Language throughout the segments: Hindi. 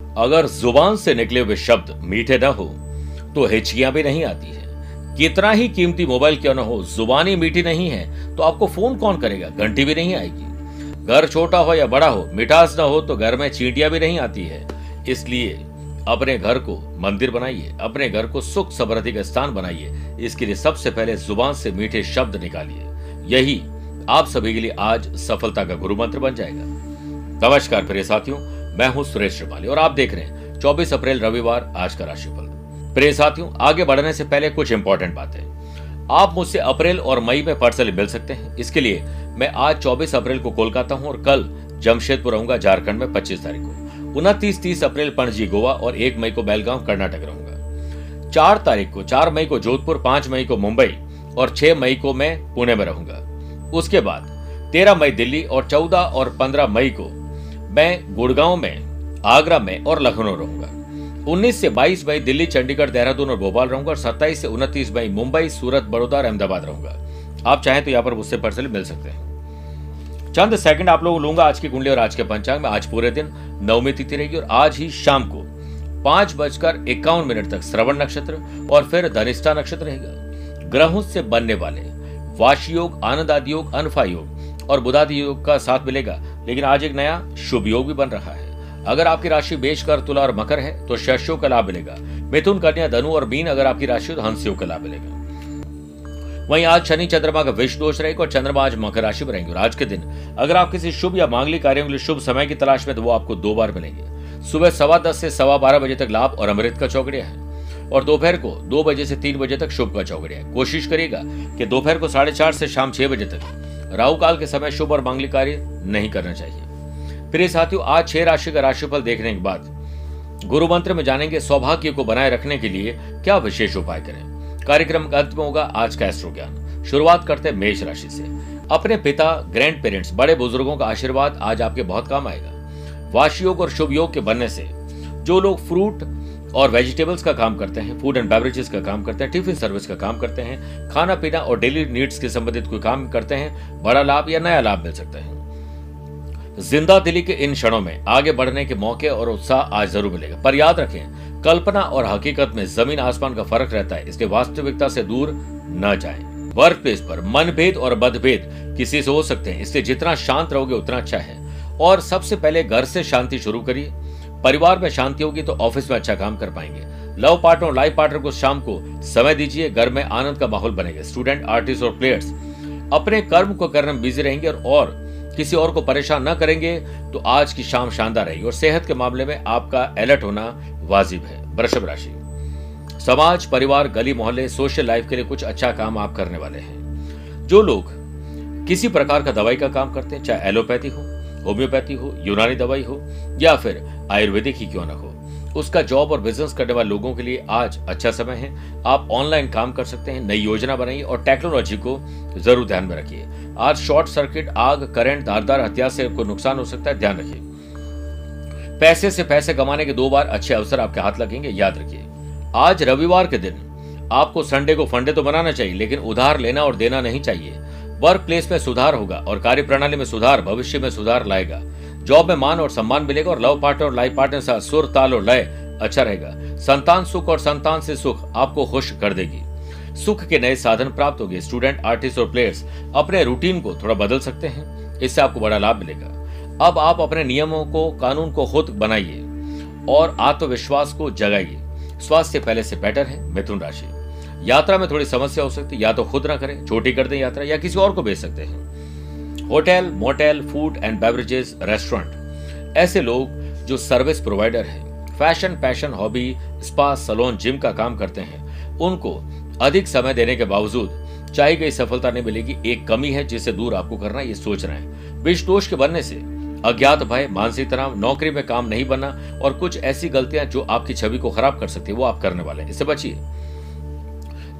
अगर ज़ुबान से निकले हुए शब्द मीठे न हो तो हिचकियाँ भी नहीं आती है। कितना ही कीमती मोबाइल क्यों न हो, जुबानी मीठी नहीं है तो आपको फ़ोन कौन करेगा? घंटी भी नहीं आएगी। घर छोटा हो या बड़ा हो, मिठास न हो तो घर में चींटियाँ भी नहीं आती है। इसलिए अपने घर को मंदिर बनाइए, अपने घर को सुख समृद्धि का स्थान बनाइए। इसके लिए सबसे पहले ज़ुबान से मीठे शब्द निकालिए। यही आप सभी के लिए आज सफलता का गुरु मंत्र बन जाएगा। नमस्कार प्रिय साथियों मैं हूँ सुरेश श्रिवाली और आप देख रहे हैं 24 अप्रैल रविवार आज का राशिफल। प्रिय साथियों, आगे बढ़ने से पहले कुछ इंपॉर्टेंट बातें। आप मुझसे अप्रैल और मई में पर्सनली मिल सकते हैं। इसके लिए मैं आज 24 अप्रैल को कोलकाता हूँ और कल जमशेदपुर रहूँगा, झारखंड में 25 तारीख को। उनतीस तीस अप्रैल पणजी, गोवा और एक मई को बेलगांव, कर्नाटक रहूँगा। चार तारीख को, चार मई को जोधपुर, पाँच मई को मुंबई और छह मई को मैं पुणे में रहूँगा। उसके बाद तेरह मई दिल्ली और चौदह और पंद्रह मई को मैं गुड़गांव में, आगरा में और लखनऊ रहूँगा। 19 से 22 मई दिल्ली, चंडीगढ़, देहरादून और भोपाल रहूँगा और 27 से 29 मई मुंबई, सूरत, बड़ौदा और अहमदाबाद रहूँगा। आप चाहें तो यहाँ पर मुझसे पर्सनली मिल सकते हैं। चंद सेकंड आप लोग लूँगा आज की कुंडली और आज के पंचांग में। आज पूरे दिन नवमी तिथि रहेगी और आज ही शाम को पाँच बजकर इक्यावन मिनट तक श्रवण नक्षत्र और फिर धनिष्ठा नक्षत्र रहेगा। ग्रहों से बनने वाले वाश योग, आनंद आदि योग, अनफा योग और बुधादि योग का साथ मिलेगा। लेकिन आज एक नया शुभ योग भी बन रहा है। अगर आपकी राशि बेचकर तुला और मकर है तो शस्यों का लाभ मिलेगा। मिथुन, कन्या, धनु और मीन अगर आपकी राशि तो हंस योग का लाभ मिलेगा। वहीं आज शनि, चंद्रमा का विष दोष रहेगा और चंद्रमा आज मकर राशि में रहेंगे। आज के दिन, अगर आप किसी शुभ या मांगलिक कार्यों के लिए शुभ समय की तलाश में तो वो आपको दो बार मिलेंगे। सुबह सवा दस से सवा बारह बजे तक लाभ और अमृत का चौकड़िया है। और दोपहर को दो बजे से तीन बजे तक शुभ का चौकड़िया है। कोशिश करिएगा कि दोपहर को साढ़े चार से शाम छह बजे तक राहु काल के समय शुभ और मांगलिक कार्य नहीं करना चाहिए। प्रिय साथियों, आज छह राशि का राशिफल देखने के बाद गुरु मंत्र में जानेंगे सौभाग्य को बनाए रखने के लिए क्या विशेष उपाय करें। कार्यक्रम का अंत में होगा आज का एस्ट्रो ज्ञान शुरुआत करते हैं मेष राशि से। अपने पिता, ग्रैंड पेरेंट्स, बड़े बुज़ुर्गों का आशीर्वाद आज आपके बहुत काम आएगा। वाश योग और शुभ योग के बनने से जो लोग फ्रूट और वेजिटेबल्स का काम करते हैं फ़ूड एंड बेवरेजेस का काम करते हैं टिफ़िन सर्विस का काम करते हैं खाना पीना और डेली नीड्स के संबंधित कोई काम करते हैं, बड़ा लाभ या नया लाभ मिल सकता है। ज़िंदा दिली के इन क्षणों में आगे बढ़ने के मौके और उत्साह आज ज़रूर मिलेगा। पर याद रखें, कल्पना और हकीकत में ज़मीन आसमान का फ़र्क रहता है इसलिए वास्तविकता से दूर न जाए। वर्क प्लेस पर मनभेद और मतभेद किसी से हो सकते हैं इसलिए जितना शांत रहोगे उतना अच्छा है। और सबसे पहले घर से शांति शुरू करिए। परिवार में शांति होगी तो ऑफ़िस में अच्छा काम कर पाएँगे। लव पार्टनर लाइफ पार्टनर को शाम को समय दीजिए घर में आनंद का माहौल बनेगा। स्टूडेंट आर्टिस्ट और प्लेयर्स अपने कर्म को करने में बिज़ी रहेंगे और, और किसी और को परेशान न करेंगे तो आज की शाम शानदार रहेगी। और सेहत के मामले में आपका अलर्ट होना वाजिब है। वृषभ राशि। समाज परिवार गली मोहल्ले सोशल लाइफ के लिए कुछ अच्छा काम आप करने वाले हैं। जो लोग किसी प्रकार का दवाई का काम करते हैं चाहे एलोपैथी हो होम्योपैथी हो, यूनानी दवाई हो, या फिर आयुर्वेदिक ही क्यों ना हो। उसका जॉब और बिज़नेस करने वाले लोगों के लिए आज अच्छा समय है। आप ऑनलाइन काम कर सकते हैं, नई योजना बनाइए और टेक्नोलॉजी को ज़रूर ध्यान में रखिए। आज शॉर्ट सर्किट, आग, करंट, धारदार हथियार से कोई नुकसान हो सकता है, ध्यान रखिए। पैसे से पैसे कमाने के दो बार अच्छे अवसर आपके हाथ लगेंगे, याद रखिए। आज रविवार के दिन आपको संडे को फंडे तो बनाना चाहिए, लेकिन उधार लेना और देना नहीं चाहिए। वर्क प्लेस में सुधार होगा और कार्य प्रणाली में सुधार, भविष्य में सुधार लाएगा। जॉब में मान और सम्मान मिलेगा और लव पार्टनर और लाइफ पार्टनर साथ सुर, ताल और लय अच्छा रहेगा। संतान सुख और संतान से सुख आपको खुश कर देगी। सुख के नए साधन प्राप्त होंगे। स्टूडेंट आर्टिस्ट और प्लेयर्स अपने रूटीन को थोड़ा बदल सकते हैं। इससे आपको बड़ा लाभ मिलेगा। अब आप अपने नियमों को, कानून को खुद बनाइए और आत्मविश्वास को जगाइए। स्वास्थ्य पहले से बेटर है। मिथुन राशि। यात्रा में थोड़ी समस्या हो सकती है, या तो खुद ना करें छोटी कर दें यात्रा, या किसी और को भेज सकते हैं। Hotel, motel, food and beverages, restaurant, ऐसे लोग जो सर्विस प्रोवाइडर हैं। Fashion, passion, hobby, spa, salon, gym का काम करते हैं। उनको अधिक समय देने के बावजूद चाहे गई सफलता नहीं मिलेगी, एक कमी है जिसे दूर आपको करना ये सोच रहे हैं। विष के बनने से अज्ञात भय, मानसिक तनाव, नौकरी में काम नहीं बनना और कुछ ऐसी गलतियाँ जो आपकी छवि को खराब कर सकती है, वो आप करने वाले हैं। इससे बचिए।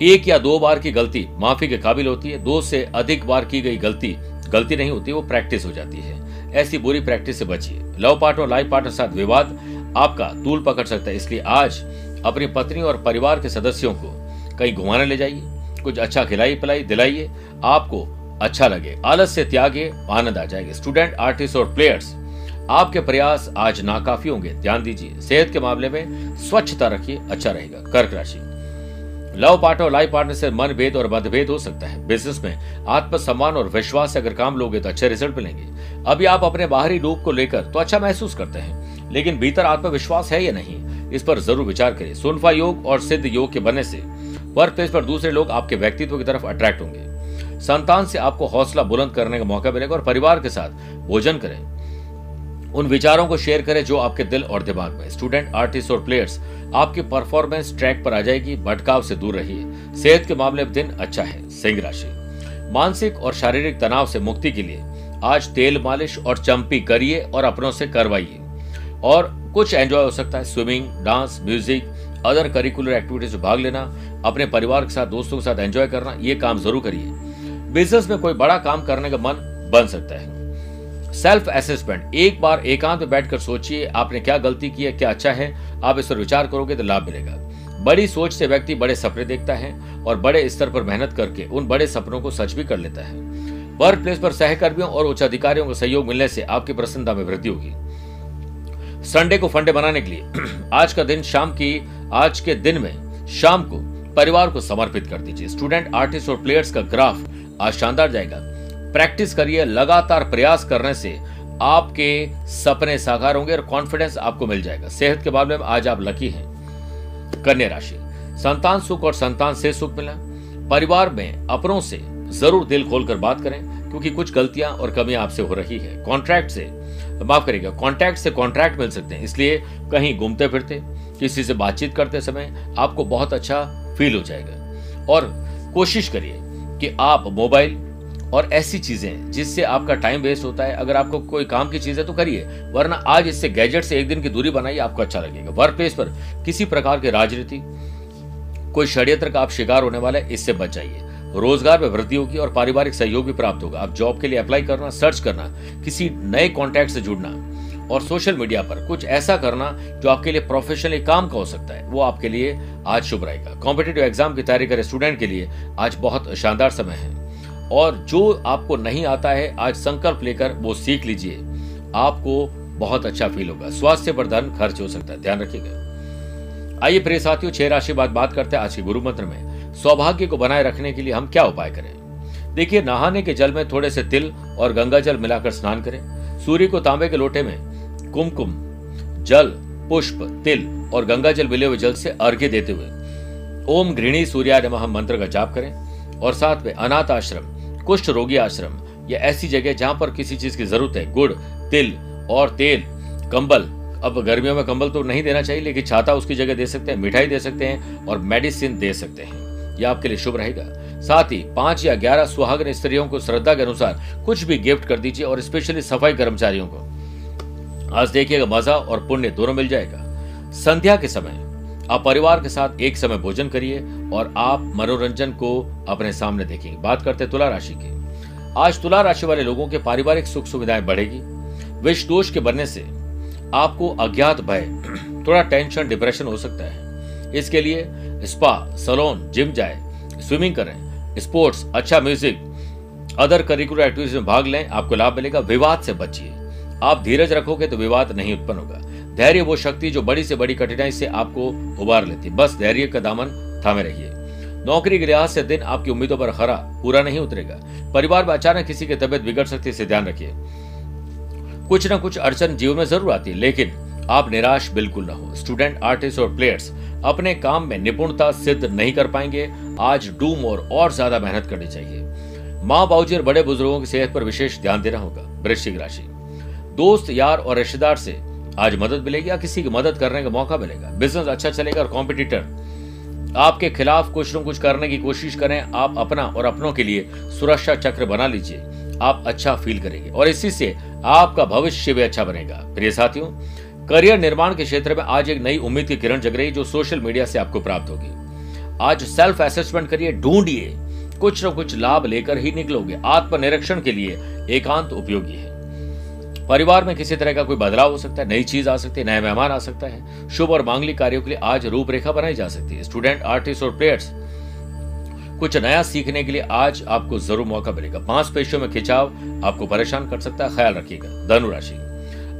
एक या दो बार की गलती माफ़ी के काबिल होती है, दो से अधिक बार की गई गलती गलती नहीं होती, वो प्रैक्टिस हो जाती है। ऐसी बुरी प्रैक्टिस से बचिए। लव पार्टनर लाइफ पार्टनर साथ विवाद आपका तूल पकड़ सकता है, इसलिए आज अपनी पत्नी और परिवार के सदस्यों को कहीं घुमाने ले जाइए, कुछ अच्छा खिलाई पिलाई दिलाइए, आपको अच्छा लगे आलस से त्यागे, आनंद आ जाएगा। स्टूडेंट, आर्टिस्ट और प्लेयर्स, आपके प्रयास आज नाकाफी होंगे, ध्यान दीजिए। सेहत के मामले में स्वच्छता रखिए अच्छा रहेगा। कर्क राशि। लव पार्टनर और लाइफ पार्टनर से मन भेद और मतभेद हो सकता है। बिज़नेस में आत्मसम्मान और विश्वास से अगर काम लोगे तो अच्छे रिज़ल्ट मिलेंगे। अभी आप अपने बाहरी रूप को लेकर तो अच्छा महसूस करते हैं, लेकिन भीतर आत्मविश्वास है या नहीं, इस पर ज़रूर विचार करें। सुनफा योग और सिद्ध योग के बनने से वर्क प्लेस पर दूसरे लोग आपके व्यक्तित्व की तरफ़ अट्रैक्ट होंगे। संतान से आपको हौसला बुलंद करने का मौका मिलेगा और परिवार के साथ भोजन करें। उन विचारों को शेयर करें जो आपके दिल और दिमाग में। स्टूडेंट आर्टिस्ट और प्लेयर्स आपकी परफॉर्मेंस ट्रैक पर आ जाएगी, भटकाव से दूर रहिए। सेहत के मामले में दिन अच्छा है, सिंह राशि। मानसिक और शारीरिक तनाव से मुक्ति के लिए आज तेल मालिश और चंपी करिए और अपनों से करवाइए। और कुछ एंजॉय हो सकता है swimming dance music other curricular activities में भाग लेना, अपने परिवार के साथ, दोस्तों के साथ एंजॉय करना, ये काम ज़रूर करिए। बिज़नेस में कोई बड़ा काम करने का मन बन सकता है। सेल्फ असेसमेंट एक बार एकांत में बैठकर सोचिए, आपने क्या गलती की है, क्या अच्छा है? आप इस पर विचार करोगे तो लाभ मिलेगा। बड़ी सोच से व्यक्ति बड़े सपने देखता है और बड़े स्तर पर मेहनत करके उन बड़े सपनों को सच भी कर लेता है। वर्क प्लेस पर सहकर्मियों और उच्च अधिकारियों का सहयोग मिलने से आपकी प्रसन्नता में वृद्धि होगी। संडे को फंडे बनाने के लिए। आज का दिन शाम की, आज के दिन में शाम को परिवार को समर्पित कर दीजिए। स्टूडेंट आर्टिस्ट और प्लेयर्स का ग्राफ आज शानदार जाएगा। प्रैक्टिस करिए, लगातार प्रयास करने से आपके सपने साकार होंगे और कॉन्फिडेंस आपको मिल जाएगा। सेहत के मामले में आज आप लकी हैं। कन्या राशि। संतान सुख और संतान से सुख मिला। परिवार में अपनों से ज़रूर दिल खोलकर बात करें, क्योंकि कुछ गलतियाँ और कमियाँ आपसे हो रही है। कॉन्ट्रैक्ट से, माफ़ करेगा कॉन्ट्रैक्ट से कॉन्ट्रैक्ट मिल सकते हैं। इसलिए कहीं घूमते फिरते, किसी से बातचीत करते समय आपको बहुत अच्छा फील हो जाएगा। और कोशिश करिए कि आप मोबाइल और ऐसी चीज़ें जिससे आपका टाइम वेस्ट होता है। अगर आपको कोई काम की चीज़ है तो करिए, वरना आज इससे गैजेट से एक दिन की दूरी बनाइए, आपको अच्छा लगेगा। वर्क प्लेस पर किसी प्रकार की राजनीति, कोई षड्यंत्र का आप शिकार होने वाला है इससे बच जाइए रोज़गार में वृद्धि होगी और पारिवारिक सहयोग भी प्राप्त होगा। आप जॉब के लिए अप्लाई करना सर्च करना, किसी नए कॉन्टैक्ट से जुड़ना और सोशल मीडिया पर कुछ ऐसा करना जो आपके लिए प्रोफेशनली काम का हो सकता है। वो आपके लिए आज शुभ रहेगा। कॉम्पिटेटिव एग्ज़ाम की तैयारी करे स्टूडेंट के लिए। आज बहुत शानदार समय है। और जो आपको नहीं आता है, आज संकल्प लेकर वो सीख लीजिए। आपको बहुत अच्छा फील होगा। स्वास्थ्य पर धन खर्च हो सकता है। ध्यान रखिएगा। आइए प्रिय साथियों, छह राशि बात बात करते हैं आज के गुरु मंत्र में। सौभाग्य को बनाए रखने के लिए हम क्या उपाय करें? देखिए, नहाने के जल में थोड़े से तिल और गंगा जल मिलाकर स्नान करें। सूर्य को तांबे के लोटे में कुमकुम, जल, पुष्प, तिल और गंगा जल मिले हुए जल से अर्घ्य देते हुए ओम घृणी सूर्या नमः मंत्र का जाप करें। और साथ में अनाथ आश्रम कुष्ठ रोगी आश्रम या ऐसी जगह जहाँ पर किसी चीज़ की ज़रूरत है, गुड़, तिल और तेल, कंबल। अब गर्मियों में कंबल तो नहीं देना चाहिए, लेकिन छाता उसकी जगह दे सकते हैं, मिठाई दे सकते हैं और मेडिसिन दे सकते हैं। यह आपके लिए शुभ रहेगा। साथ ही पाँच या ग्यारह सुहागन स्त्रियों को श्रद्धा के अनुसार कुछ भी गिफ्ट कर दीजिए और स्पेशली सफ़ाई कर्मचारियों को। आज देखिएगा, मज़ा और पुण्य दोनों मिल जाएगा। संध्या के समय, आप परिवार के साथ एक समय भोजन करिए और आप मनोरंजन को अपने सामने देखेंगे। बात करते हैं तुला राशि की। आज तुला राशि वाले लोगों के पारिवारिक सुख सुविधाएँ बढ़ेगी। विष दोष के बनने से आपको अज्ञात भय, थोड़ा टेंशन, डिप्रेशन हो सकता है। इसके लिए स्पा, सलोन, जिम जाए, स्विमिंग करें, स्पोर्ट्स अच्छा म्यूज़िक, अदर करिकुलर एक्टिविटीज़ में भाग लें, आपको लाभ मिलेगा। विवाद से बचिए। आप धीरज रखोगे तो विवाद नहीं उत्पन्न होगा। धैर्य वो शक्ति जो बड़ी से बड़ी कठिनाई से आपको उबार लेती बस धैर्य का दामन थामे रहिए। नौकरी के लिहाज से दिन आपकी उम्मीदों पर खरा, पूरा नहीं उतरेगा। परिवार में अचानक किसी की तबियत बिगड़ सकती है ध्यान रखिए। कुछ ना कुछ अड़चन जीवन में ज़रूर आती है, लेकिन आप निराश बिल्कुल ना हो। स्टूडेंट, आर्टिस्ट और प्लेयर्स अपने काम में निपुणता सिद्ध नहीं कर पाएँगे। आज डूम मोर और ज़्यादा मेहनत करनी चाहिए। माँ बाबूजी और बड़े बुज़ुर्गों की सेहत पर विशेष ध्यान देना होगा। वृश्चिक राशि। दोस्त, यार और रिश्तेदार से आज मदद मिलेगी या किसी की मदद करने का मौका मिलेगा। बिज़नेस अच्छा चलेगा और कॉम्पिटिटर आपके खिलाफ कुछ न कुछ करने की कोशिश करें। आप अपना और अपनों के लिए सुरक्षा चक्र बना लीजिए। आप अच्छा फील करेंगे और इसी से आपका भविष्य भी अच्छा बनेगा। प्रिय साथियों, करियर निर्माण के क्षेत्र में आज एक नई उम्मीद की किरण जग रही जो सोशल मीडिया से आपको प्राप्त होगी। आज सेल्फ असेसमेंट करिए, ढूंढिए। कुछ न कुछ लाभ लेकर ही निकलोगे। आत्मनिरीक्षण के लिए एकांत उपयोगी है। परिवार में किसी तरह का कोई बदलाव हो सकता है, नई चीज़ आ सकती है, नया मेहमान आ सकता है। शुभ और मांगलिक कार्यों के लिए आज रूपरेखा बनाई जा सकती है। स्टूडेंट, आर्टिस्ट और प्लेयर्स, कुछ नया सीखने के लिए आज आपको ज़रूर मौका मिलेगा। पाँच पेशियों में खिंचाव आपको परेशान कर सकता है, ख्याल रखिएगा। धनुराशि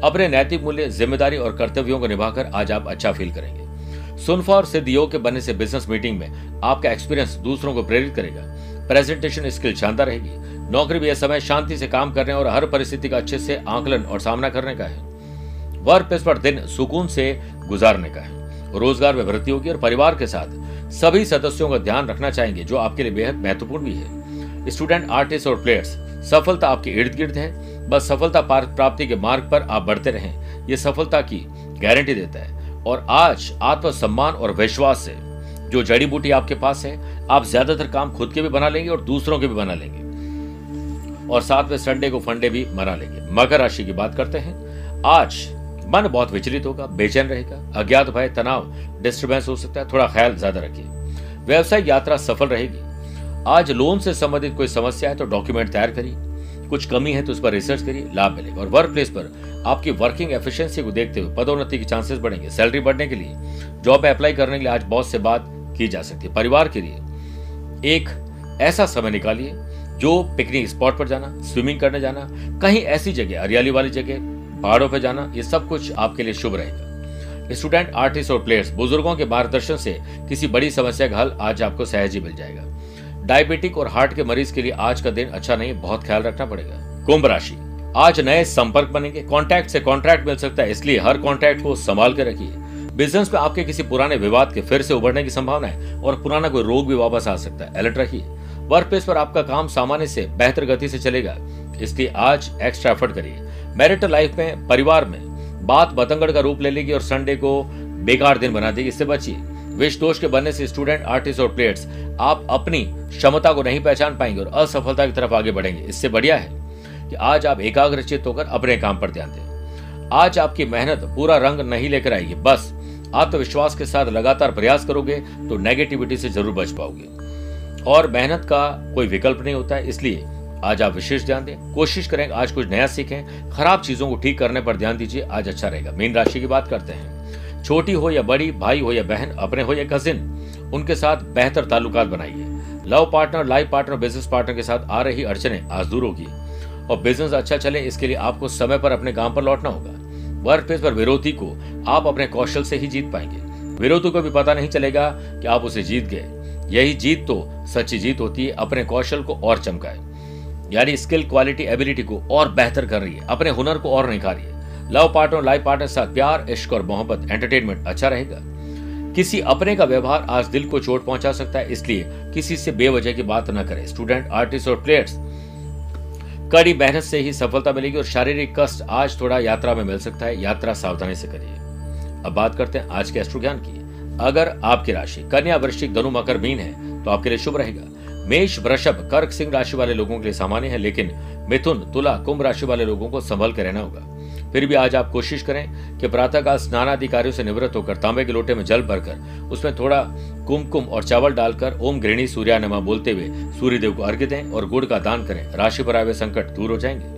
अपने नैतिक मूल्य, ज़िम्मेदारी और कर्तव्यों को निभाकर आज आप अच्छा फील करेंगे। सुनफा और सिद्ध योग के बनने से बिज़नेस मीटिंग में आपका एक्सपीरियंस दूसरों को प्रेरित करेगा। प्रेजेंटेशन स्किल शानदार रहेगी। नौकरी भी यह समय शांति से काम करने और हर परिस्थिति का अच्छे से आंकलन और सामना करने का है। वर्क प्लेस पर दिन सुकून से गुजारने का है। रोज़गार में वृद्धि होगी और परिवार के साथ सभी सदस्यों का ध्यान रखना चाहेंगे, जो आपके लिए बेहद महत्वपूर्ण भी है। स्टूडेंट, आर्टिस्ट और प्लेयर्स, सफलता आपके इर्द गिर्द है। बस सफलता प्राप्ति के मार्ग पर आप बढ़ते रहें। ये सफलता की गारंटी देता है। और आज आत्मसम्मान और विश्वास से जो जड़ी बूटी आपके पास है, आप ज़्यादातर काम खुद के भी बना लेंगे और दूसरों के भी बना लेंगे। और साथ में संडे को फंडे भी मना लेंगे। मकर राशि की बात करते हैं। आज मन बहुत विचलित होगा, बेचैन रहेगा, अज्ञात भय, तनाव डिस्टर्बेंस हो सकता है, थोड़ा ख्याल ज़्यादा रखिए। व्यवसायिक यात्रा सफल रहेगी। आज लोन से संबंधित कोई समस्या है तो डॉक्यूमेंट तैयार करिए। कुछ कमी है तो उस पर रिसर्च करिए, लाभ मिलेगा। और वर्क प्लेस पर आपकी वर्किंग एफिशिएंसी को देखते हुए पदोन्नति के चांसेस बढ़ेंगे। सैलरी बढ़ने के लिए जॉब पे अप्लाई करने के लिए आज बहुत से बात की जा सकती है। परिवार के लिए एक ऐसा समय निकालिए जो पिकनिक स्पॉट पर जाना स्विमिंग करने जाना, कहीं ऐसी जगह, हरियाली वाली जगह, पहाड़ों पर जाना, ये सब कुछ आपके लिए शुभ रहेगा। स्टूडेंट आर्टिस्ट और प्लेयर्स बुज़ुर्गों के मार्गदर्शन से किसी बड़ी समस्या का हल आज आपको सहज ही मिल जाएगा। डायबिटिक और हार्ट के मरीज़ के लिए आज का दिन अच्छा नहीं, बहुत ख्याल रखना पड़ेगा। कुंभ राशि, आज नए संपर्क बनेंगे। कॉन्ट्रैक्ट से कॉन्ट्रैक्ट मिल सकता है, इसलिए हर कॉन्ट्रैक्ट को संभाल कर रखिए। बिज़नेस में आपके किसी पुराने विवाद के फिर से उभरने की संभावना है और पुराना कोई रोग भी वापस आ सकता है। अलर्ट रखिए। वर्क प्लेस पर आपका काम सामान्य से बेहतर गति से चलेगा। इसलिए आज एक्स्ट्रा एफर्ट करिए। मैरिटल लाइफ में, परिवार में, बात बतंगड़ का रूप ले लेगी और संडे को बेकार दिन बना देगी। इससे बचिए। विष दोष के बनने से स्टूडेंट आर्टिस्ट और प्लेयर्स आप अपनी क्षमता को नहीं पहचान पाएँगे और असफलता की तरफ़ आगे बढ़ेंगे। इससे बढ़िया है कि आज आप एकाग्रचित होकर अपने काम पर ध्यान दें। आज आपकी मेहनत पूरा रंग नहीं लेकर आएगी। बस, आत्मविश्वास के साथ लगातार प्रयास करोगे तो नेगेटिविटी से ज़रूर बच पाओगे। और मेहनत का कोई विकल्प नहीं होता है, इसलिए आज आप विशेष ध्यान दें। कोशिश करें, आज कुछ नया सीखें। खराब चीज़ों को ठीक करने पर ध्यान दीजिए, आज अच्छा रहेगा। मीन राशि की बात करते हैं। छोटी हो या बड़ी, भाई हो या बहन, अपने हो या कजिन उनके साथ बेहतर ताल्लुकात बनाइए। Love partner life partner business partner के साथ आ रही अड़चने आज दूर होगी। और बिज़नेस अच्छा चले, इसके लिए आपको समय पर अपने काम पर लौटना होगा। वर्क प्लेस पर विरोधी को आप अपने कौशल से ही जीत पाएँगे। विरोधी को भी पता नहीं चलेगा कि आप उसे जीत गए। यही जीत तो सच्ची जीत होती है, अपने कौशल को और चमकाए। यानी स्किल क्वालिटी एबिलिटी को और बेहतर कर रही है, अपने हुनर को और निखार लव पार्टनर लाइफ पार्टनर साथ प्यार, इश्क और मोहब्बत एंटरटेनमेंट अच्छा रहेगा। किसी अपने का व्यवहार आज दिल को चोट पहुँचा सकता है, इसलिए किसी से बेवजह की बात न करें। स्टूडेंट आर्टिस्ट और प्लेयर्स कड़ी मेहनत से ही सफलता मिलेगी और शारीरिक कष्ट आज थोड़ा यात्रा में मिल सकता है। यात्रा सावधानी से करिए। अब बात करते हैं आज के एस्ट्रो ज्ञान की। अगर आपकी राशि कन्या वृश्चिक धनु मकर मीन है तो आपके लिए शुभ रहेगा। मेष, वृषभ, कर्क, सिंह राशि वाले लोगों के लिए सामान्य है, लेकिन मिथुन, तुला, कुंभ राशि वाले लोगों को संभल कर रहना होगा। फिर भी आज आप कोशिश करें कि प्रातःकाल स्नान आदि कार्यों से निवृत्त होकर तांबे के लोटे में जल भरकर उसमें थोड़ा कुमकुम और चावल डालकर ओम गृहिणी सूर्यानमा बोलते हुए सूर्यदेव को अर्घ्य दें और गुड़ का दान करें। राशि पर आए संकट दूर हो जाएँगे।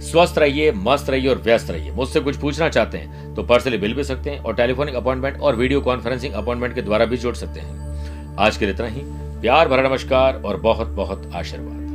स्वस्थ रहिए, मस्त रहिए और व्यस्त रहिए। मुझसे कुछ पूछना चाहते हैं तो पर्सनली मिल भी सकते हैं और टेलीफोनिक अपॉइंटमेंट और वीडियो कॉन्फ्रेंसिंग अपॉइंटमेंट के द्वारा भी जोड़ सकते हैं। आज के लिए इतना ही। प्यार भरा नमस्कार और बहुत बहुत आशीर्वाद।